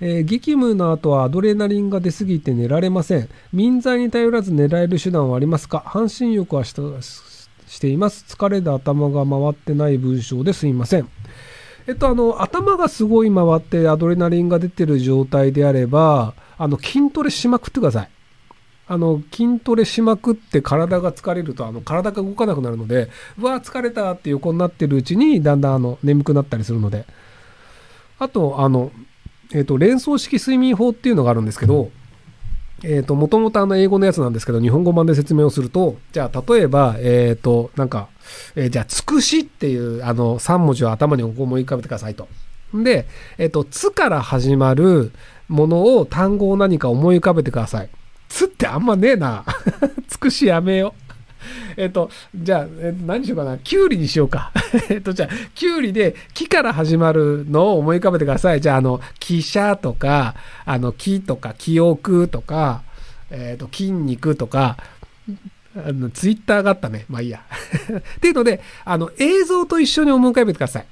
えー、激務の後はアドレナリンが出すぎて寝られません。民剤に頼らず寝られる手段はありますか？半身浴はしています。疲れで頭が回ってない文章ですいません。えっと、あの、頭がすごい回ってアドレナリンが出てる状態であれば、あの、筋トレしまくってください。あの、筋トレしまくって体が疲れると、あの、体が動かなくなるので、うわ、疲れたって横になってるうちに、だんだんあの、眠くなったりするので。あと、あの、えっ、と、連想式睡眠法っていうのがあるんですけど、えっ、と、もともとあの、英語のやつなんですけど、日本語版で説明をすると、じゃあ、例えば、えっ、と、なんか、えー、じゃあ、つくしっていう、あの、3文字を頭に思い浮かべてくださいと。で、えっ、と、つから始まるものを、単語を何か思い浮かべてください。つってあんまねえな。つくしやめよう。えっと、じゃあ、えっと、何しようかな。キュウリにしようか。えっと、じゃあ、キュウリで、木から始まるのを思い浮かべてください。じゃあ、あの、汽車とか、あの、木とか、記憶とか、えっと、筋肉とか、あの、ツイッターがあったね。まあいいや。っていうので、あの、映像と一緒に思い浮かべてください。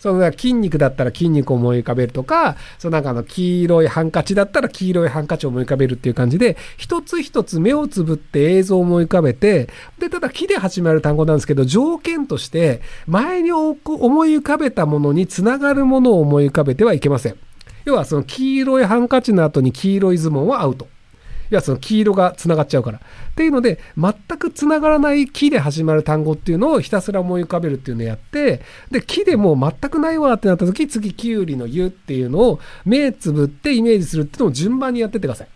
その筋肉だったら筋肉を思い浮かべるとか、そのなんかの黄色いハンカチだったら黄色いハンカチを思い浮かべるっていう感じで、一つ一つ目をつぶって映像を思い浮かべて、で、ただ木で始まる単語なんですけど、条件として、前に思い浮かべたものにつながるものを思い浮かべてはいけません。要はその黄色いハンカチの後に黄色いズボンはアウト。いや、その黄色が繋がっちゃうから。っていうので、全く繋がらない木で始まる単語っていうのをひたすら思い浮かべるっていうのをやって、で、木でもう全くないわってなった時、次、キュウリの湯っていうのを目つぶってイメージするっていうのを順番にやってってください。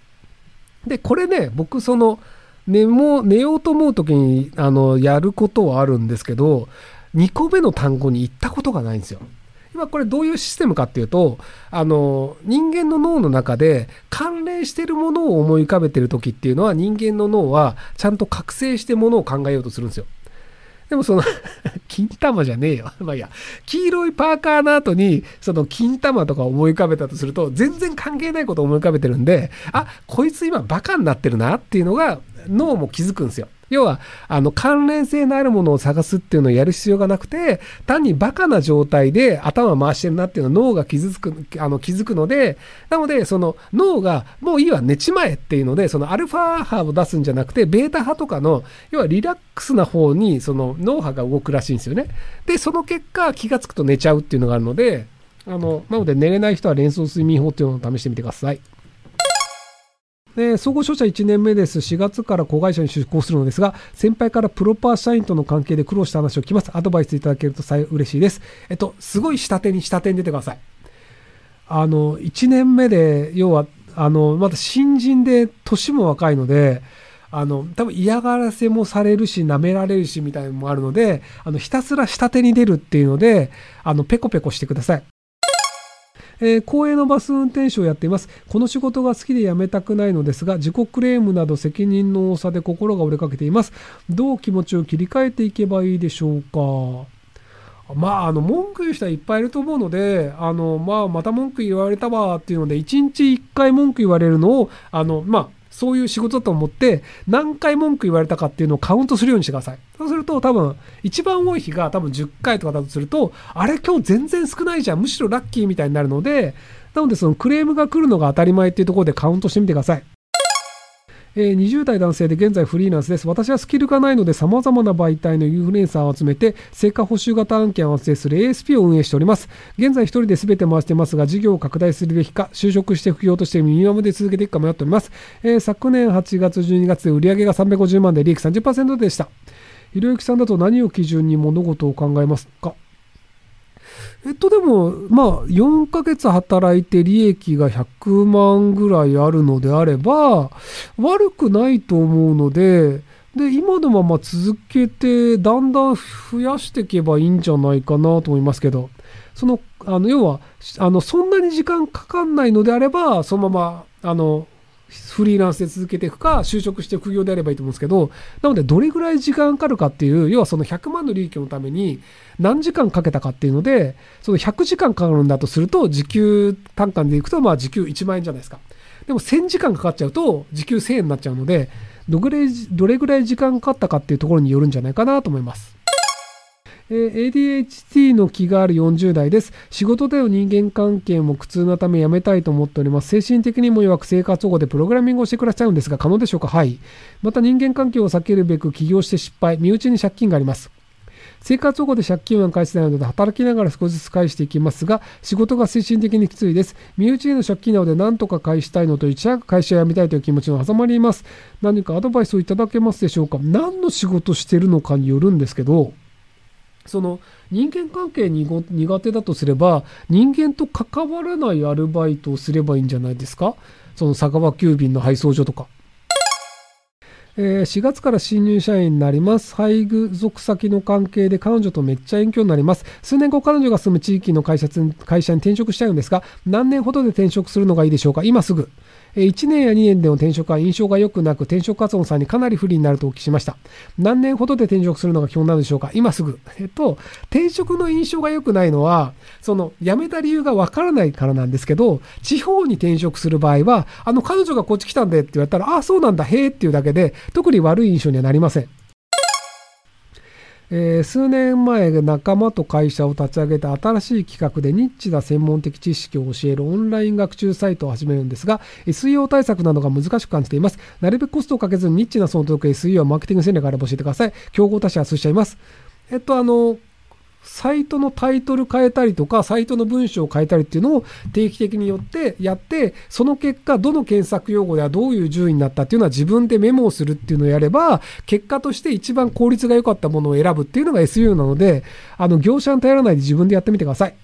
で、これね、僕その、寝も、寝ようと思う時に、あの、やることはあるんですけど、2個目の単語に行ったことがないんですよ。今これどういうシステムかっていうと、あの、人間の脳の中で関連してるものを思い浮かべてる時っていうのは人間の脳はちゃんと覚醒してものを考えようとするんですよ。でもその 金玉じゃねえよ。まあいいや。黄色いパーカーの後に、その金玉とか思い浮かべたとすると、全然関係ないことを思い浮かべてるんで、あ、こいつ今バカになってるなっていうのが脳も気づくんですよ。要は、あの、関連性のあるものを探すっていうのをやる必要がなくて、単にバカな状態で頭回してるなっていうのは脳が気づく、あの、気づくので、なので、その脳が、もういいわ、寝ちまえっていうので、そのアルファ波を出すんじゃなくて、ベータ波とかの、要はリラックスな方に、その脳波が動くらしいんですよね。で、その結果、気がつくと寝ちゃうっていうのがあるので、あの、なので寝れない人は連想睡眠法っていうのを試してみてください。で総合商社1年目です。4月から子会社に出向するのですが、先輩からプロパー社員との関係で苦労した話を聞きます。アドバイスいただけると嬉しいです。えっと、すごい下手に下手に出てください。あの、1年目で、要は、あの、まだ新人で年も若いので、あの、多分嫌がらせもされるし、舐められるしみたいなのもあるので、あの、ひたすら下手に出るっていうので、あの、ペコペコしてください。えー、公営のバス運転手をやっています。この仕事が好きで辞めたくないのですが、自己クレームなど責任の多さで心が折れかけています。どう気持ちを切り替えていけばいいでしょうか。まあ、あの、文句言う人はいっぱいいると思うので、あの、まあ、また文句言われたわっていうので、1日1回文句言われるのを、あの、まあ、そういう仕事だと思って、何回文句言われたかっていうのをカウントするようにしてください。そうすると多分、一番多い日が多分10回とかだとすると、あれ今日全然少ないじゃん。むしろラッキーみたいになるので、なのでそのクレームが来るのが当たり前っていうところでカウントしてみてください。えー、20代男性で現在フリーランスです。私はスキルがないので様々な媒体のインフルエンサーを集めて成果報酬型案件を発生する ASP を運営しております。現在一人で全て回してますが事業を拡大するべきか就職して副業としてミニマムで続けていくか迷っております。えー、昨年8月12月で売上が350万で利益30%でした。ひろゆきさんだと何を基準に物事を考えますか？えっとでも、まあ、4ヶ月働いて利益が100万ぐらいあるのであれば、悪くないと思うので、で、今のまま続けて、だんだん増やしていけばいいんじゃないかなと思いますけど、その、あの、要は、あの、そんなに時間かかんないのであれば、そのまま、あの、フリーランスで続けていくか、就職して副業であればいいと思うんですけど、なのでどれぐらい時間かかるかっていう、要はその100万の利益のために何時間かけたかっていうので、その100時間かかるんだとすると、時給単価でいくと、まあ時給1万円じゃないですか。でも1000時間かかっちゃうと、時給1000円になっちゃうので、どれどれぐらい時間かかったかっていうところによるんじゃないかなと思います。え ADHD の気がある40代です。仕事での人間関係も苦痛なため辞めたいと思っております。精神的にも弱く生活保護でプログラミングをして暮らしちゃうんですが、可能でしょうか？はい。また人間関係を避けるべく起業して失敗、身内に借金があります。生活保護で借金は返せないので働きながら少しずつ返していきますが仕事が精神的にきついです身内への借金なので何とか返したいのと一早く会社を辞めたいという気持ちの狭間にいます何かアドバイスをいただけますでしょうか？何の仕事してるのかによるんですけどその人間関係にご苦手だとすれば人間と関わらないアルバイトをすればいいんじゃないですか？その佐川急便の配送所とかえー4月から新入社員になります。配偶属先の関係で彼女とめっちゃ遠距離になります。数年後彼女が住む地域の会社会社に転職したいんですが、何年ほどで転職するのがいいでしょうか？今すぐ。え1年や2年での転職は印象が良くなく、転職活動さんにかなり不利になるとお聞きしました。何年ほどで転職するのが基本なんでしょうか？今すぐ。えっと、転職の印象が良くないのは、その、辞めた理由がわからないからなんですけど、地方に転職する場合は、あの、彼女がこっち来たんでって言われたら、ああ、そうなんだ、へえっていうだけで、特に悪い印象にはなりません。えー数年前仲間と会社を立ち上げた新しい企画でニッチな専門的知識を教えるオンライン学習サイトを始めるんですが SEO 対策などが難しく感じています。なるべくコストをかけずにニッチなその届く SEO マーケティング戦略があれば教えてください。競合他社は数社います。えっとあのサイトのタイトル変えたりとか、サイトの文章を変えたりっていうのを定期的によってやって、その結果、どの検索用語ではどういう順位になったっていうのは自分でメモをするっていうのをやれば、結果として一番効率が良かったものを選ぶっていうのが SU なので、あの、業者に頼らないで自分でやってみてください。